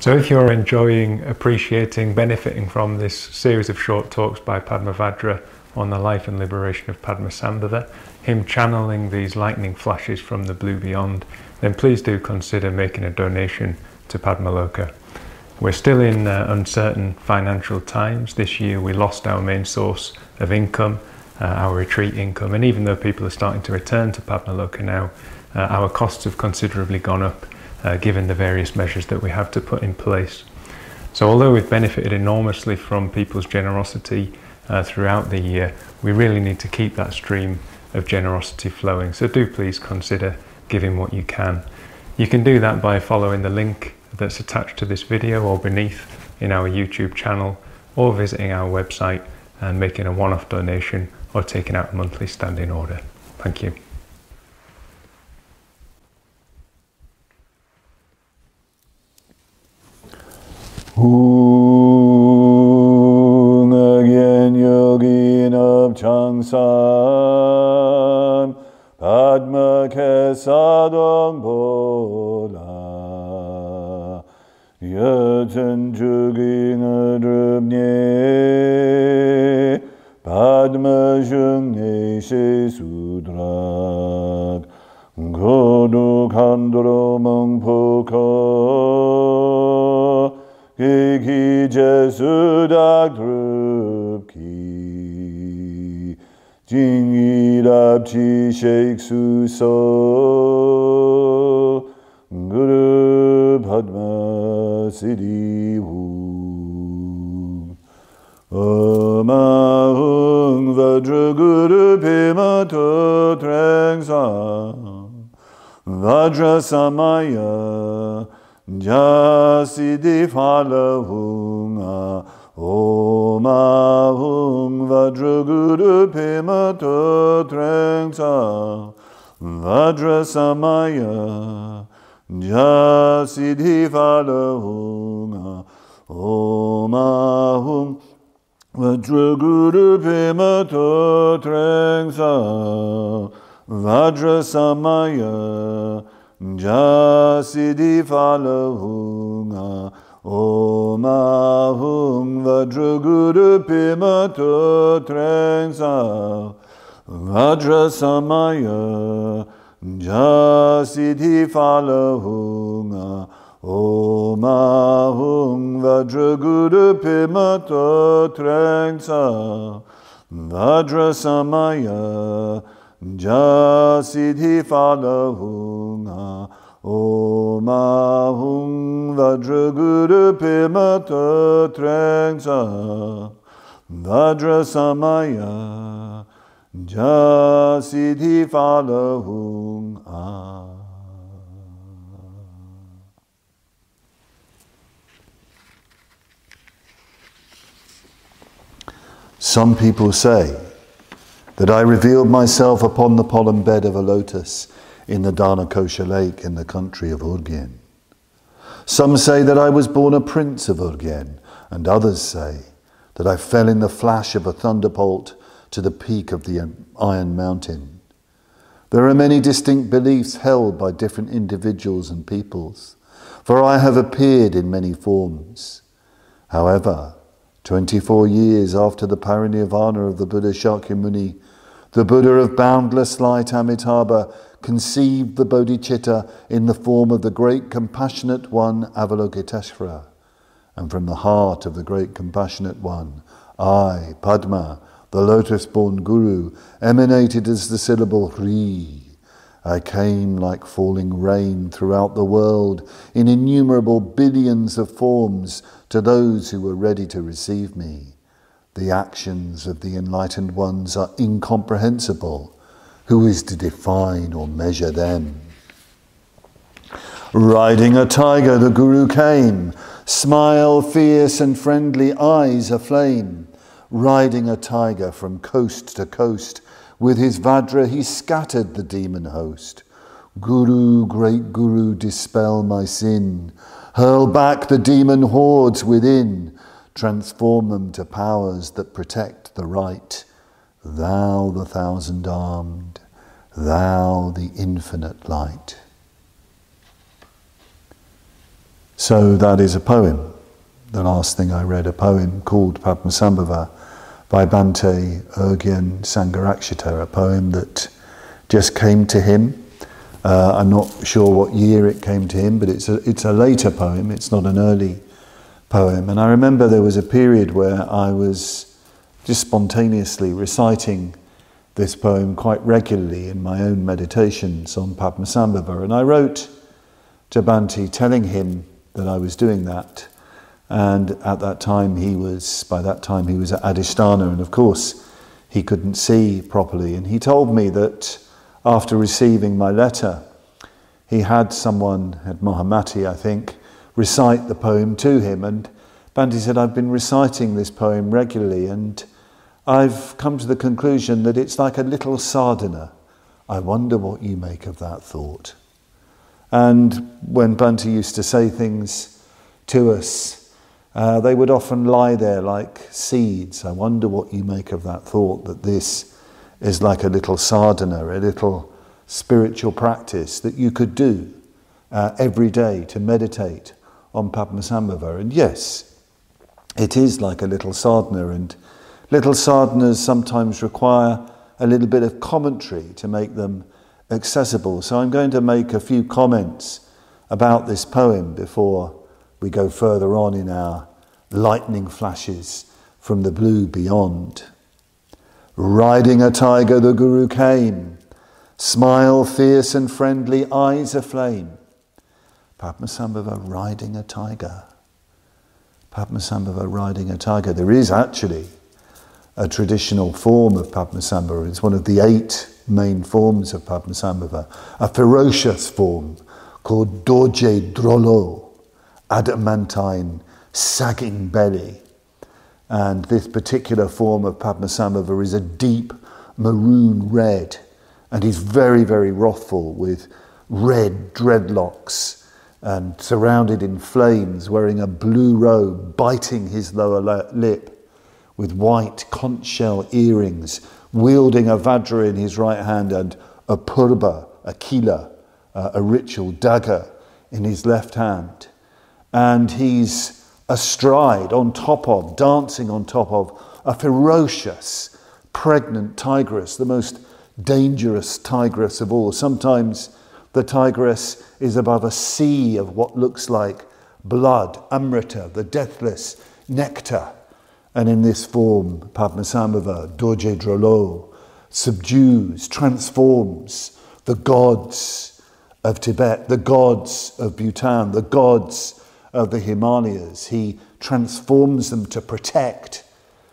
So, if you're enjoying, appreciating, benefiting from this series of short talks by Padmavajra on the life and liberation of Padmasambhava, him channeling these lightning flashes from the blue beyond, then please do consider making a donation to Padmaloka. We're still in uh, uncertain financial times. This year we lost our main source of income, uh, our retreat income, and even though people are starting to return to Padmaloka now, uh, our costs have considerably gone up uh, given the various measures that we have to put in place. So, although we've benefited enormously from people's generosity uh, throughout the year, we really need to keep that stream of generosity flowing. So, do please consider giving what you can. You can do that by following the link that's attached to this video or beneath in our YouTube channel, or visiting our website and making a one off donation or taking out a monthly standing order. Thank you. Ung again yogin of Changsan, Padma Kesadong Bola, Yatan Jugina Drubne, Padma Jungne Sudrak, Godu Kandro Mangpokar, Gigi Jesu dag drupki. Jingi labchi Su So Guru Padma Siddhi Wu. Amahung Vajraguru Pimato Vajra Vajrasamaya Trang Vajra Samaya Jasi fala hunga Oma hung vajra guru pema to trengsa Vajra samaya Jasi fala hunga Oma hung Vajra guru pema to trengsa Vajra samaya Jasi fala hunga Oma hung vajra guru pima to trengsa Vajra samaya Jasi fala hung vajra guru pimata trengsa Vajra samaya Jasiddhi fala hunga Some people say that I revealed myself upon the pollen bed of a lotus in the Dhanakosha lake in the country of Urgyen. Some say that I was born a prince of Urgyen, and others say that I fell in the flash of a thunderbolt to the peak of the Iron Mountain. There are many distinct beliefs held by different individuals and peoples, for I have appeared in many forms. However, 24 years after the parinirvana of the Buddha Shakyamuni, the Buddha of boundless light Amitabha conceived the bodhicitta in the form of the great compassionate one Avalokiteshvara. And from the heart of the great compassionate one, I, Padma, the lotus born Guru, emanated as the syllable Hri. I came like falling rain throughout the world in innumerable billions of forms to those who were ready to receive me. The actions of the enlightened ones are incomprehensible. Who is to define or measure them? Riding a tiger, the Guru came, smile fierce and friendly, eyes aflame. Riding a tiger from coast to coast, with his Vajra he scattered the demon host. Guru, great Guru, dispel my sin. Hurl back the demon hordes within. Transform them to powers that protect the right. Thou, the thousand armed, thou, the infinite light. So that is a poem. The last thing I read, a poem called Padmasambhava by Bhante Urgyen Sangharakshita, a poem that just came to him. Uh, I'm not sure what year it came to him, but it's a, it's a later poem, it's not an early poem. And I remember there was a period where I was just spontaneously reciting this poem quite regularly in my own meditations on Padmasambhava. And I wrote to Bhante telling him that I was doing that. And at that time, he was, by that time, he was at Adhisthana, and of course, he couldn't see properly. And he told me that after receiving my letter, he had someone at Mahamati, I think, recite the poem to him. And Bhante said, I've been reciting this poem regularly, and I've come to the conclusion that it's like a little sadhana. I wonder what you make of that thought. And when Bhante used to say things to us, uh, they would often lie there like seeds. I wonder what you make of that thought that this is like a little sadhana, a little spiritual practice that you could do uh, every day to meditate on Padmasambhava. And yes, it is like a little sadhana, and little sadhanas sometimes require a little bit of commentary to make them accessible. So I'm going to make a few comments about this poem before we go further on in our lightning flashes from the blue beyond. Riding a tiger, the Guru came, smile fierce and friendly, eyes aflame. Padmasambhava riding a tiger. Padmasambhava riding a tiger. There is actually a traditional form of Padmasambhava. It's one of the eight main forms of Padmasambhava, a ferocious form called Dorje Drolo, adamantine, sagging belly. And this particular form of Padmasambhava is a deep maroon red, and he's very, very wrathful with red dreadlocks and surrounded in flames, wearing a blue robe, biting his lower lip with white conch shell earrings, wielding a vajra in his right hand and a purba, a kila, uh, a ritual dagger in his left hand. And he's astride, on top of, dancing on top of a ferocious, pregnant tigress, the most dangerous tigress of all. Sometimes the tigress is above a sea of what looks like blood, amrita, the deathless nectar and in this form, Padmasambhava, Dorje Drolo, subdues, transforms the gods of Tibet, the gods of Bhutan, the gods of the Himalayas. He transforms them to protect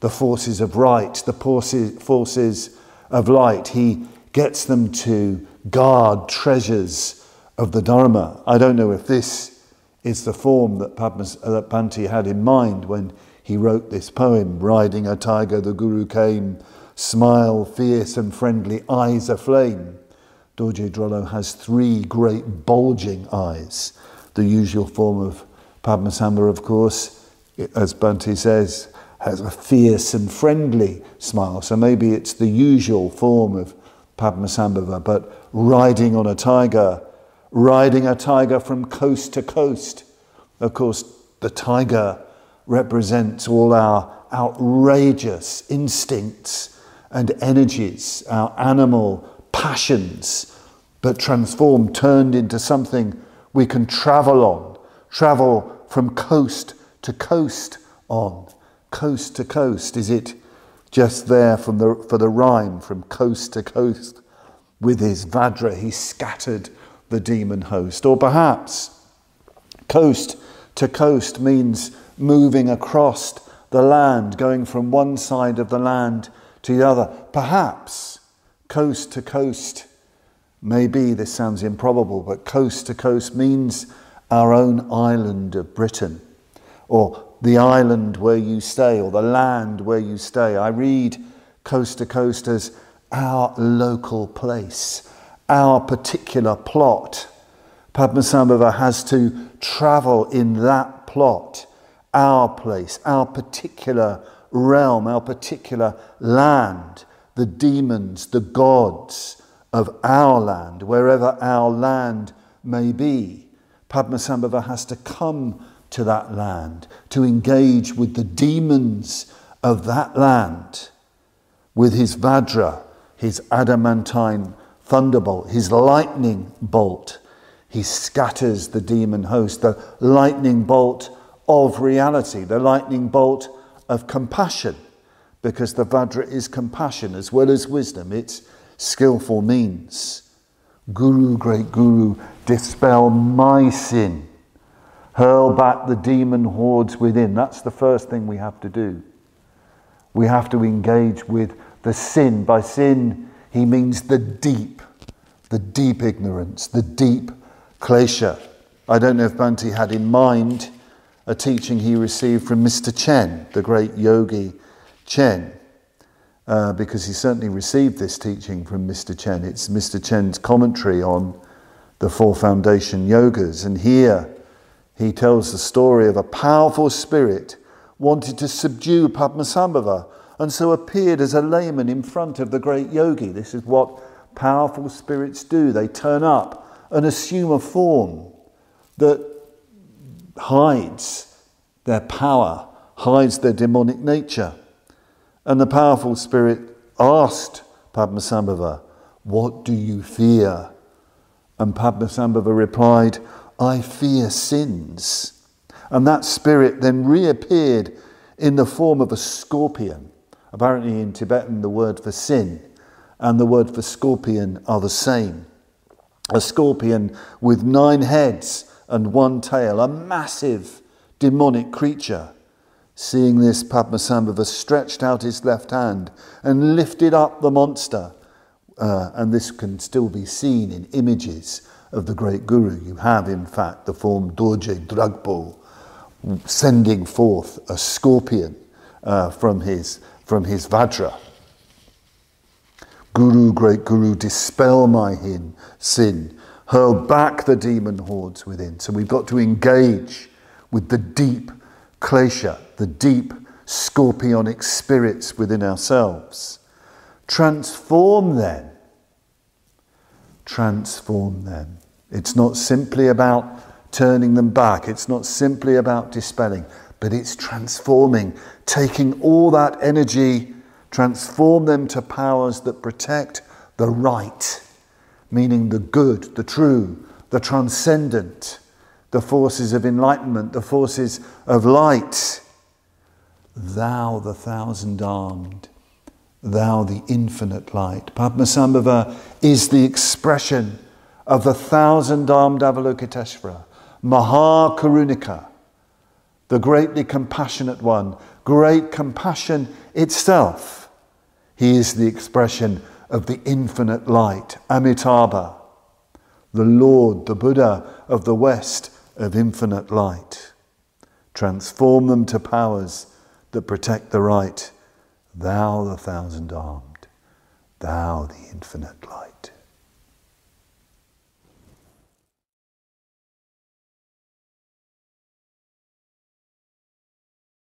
the forces of right, the forces of light. He gets them to guard treasures of the Dharma. I don't know if this is the form that, Padmas, uh, that Bhante had in mind when he wrote this poem, Riding a tiger, the Guru came, smile fierce and friendly, eyes aflame. Dorje Drolo has three great bulging eyes. The usual form of Padmasambhava, of course, as Bhante says, has a fierce and friendly smile. So maybe it's the usual form of Padmasambhava, but riding on a tiger, riding a tiger from coast to coast. Of course, the tiger represents all our outrageous instincts and energies, our animal passions, but transformed, turned into something we can travel on, travel from coast to coast on. Coast to coast, is it just there from the, for the rhyme, from coast to coast? With his Vajra, he scattered the demon host. Or perhaps coast to coast means moving across the land, going from one side of the land to the other, perhaps coast to coast. Maybe this sounds improbable, but coast to coast means our own island of Britain, or the island where you stay, or the land where you stay. I read coast to coast as our local place, our particular plot. Padmasambhava has to travel in that plot our place, our particular realm, our particular land, the demons, the gods of our land, wherever our land may be. Padmasambhava has to come to that land to engage with the demons of that land with his Vajra, his adamantine thunderbolt, his lightning bolt. He scatters the demon host, the lightning bolt of reality, the lightning bolt of compassion, because the Vajra is compassion as well as wisdom. It's skillful means. Guru, great Guru, dispel my sin. Hurl back the demon hordes within. That's the first thing we have to do. We have to engage with the sin. By sin, he means the deep, the deep ignorance, the deep klesha. I don't know if Bhante had in mind a teaching he received from Mr. Chen, the great yogi Chen, uh, because he certainly received this teaching from Mr. Chen. It's Mr. Chen's commentary on the Four Foundation Yogas. And here he tells the story of a powerful spirit wanted to subdue Padmasambhava and so appeared as a layman in front of the great yogi. This is what powerful spirits do. They turn up and assume a form that hides their power, hides their demonic nature. And the powerful spirit asked Padmasambhava, What do you fear? And Padmasambhava replied, I fear sins. And that spirit then reappeared in the form of a scorpion. Apparently, in Tibetan, the word for sin and the word for scorpion are the same. A scorpion with nine heads and one tail, a massive demonic creature. Seeing this, Padmasambhava stretched out his left hand and lifted up the monster. Uh, and this can still be seen in images of the great Guru. You have, in fact, the form Dorje Dragpo sending forth a scorpion uh, from, his, from his Vajra. Guru, great Guru, dispel my hin, sin, hurl back the demon hordes within. So we've got to engage with the deep klesha, the deep scorpionic spirits within ourselves. Transform them. Transform them. It's not simply about turning them back, it's not simply about dispelling, but it's transforming, taking all that energy, transform them to powers that protect the right, meaning the good, the true, the transcendent, the forces of enlightenment, the forces of light. Thou, the thousand armed, thou, the infinite light. Padmasambhava is the expression of the thousand armed Avalokiteshvara, Maha the greatly compassionate one, great compassion itself. He is the expression of the infinite light, Amitabha, the Lord, the Buddha of the West of infinite light. Transform them to powers that protect the right. Thou, the thousand armed, thou, the infinite light.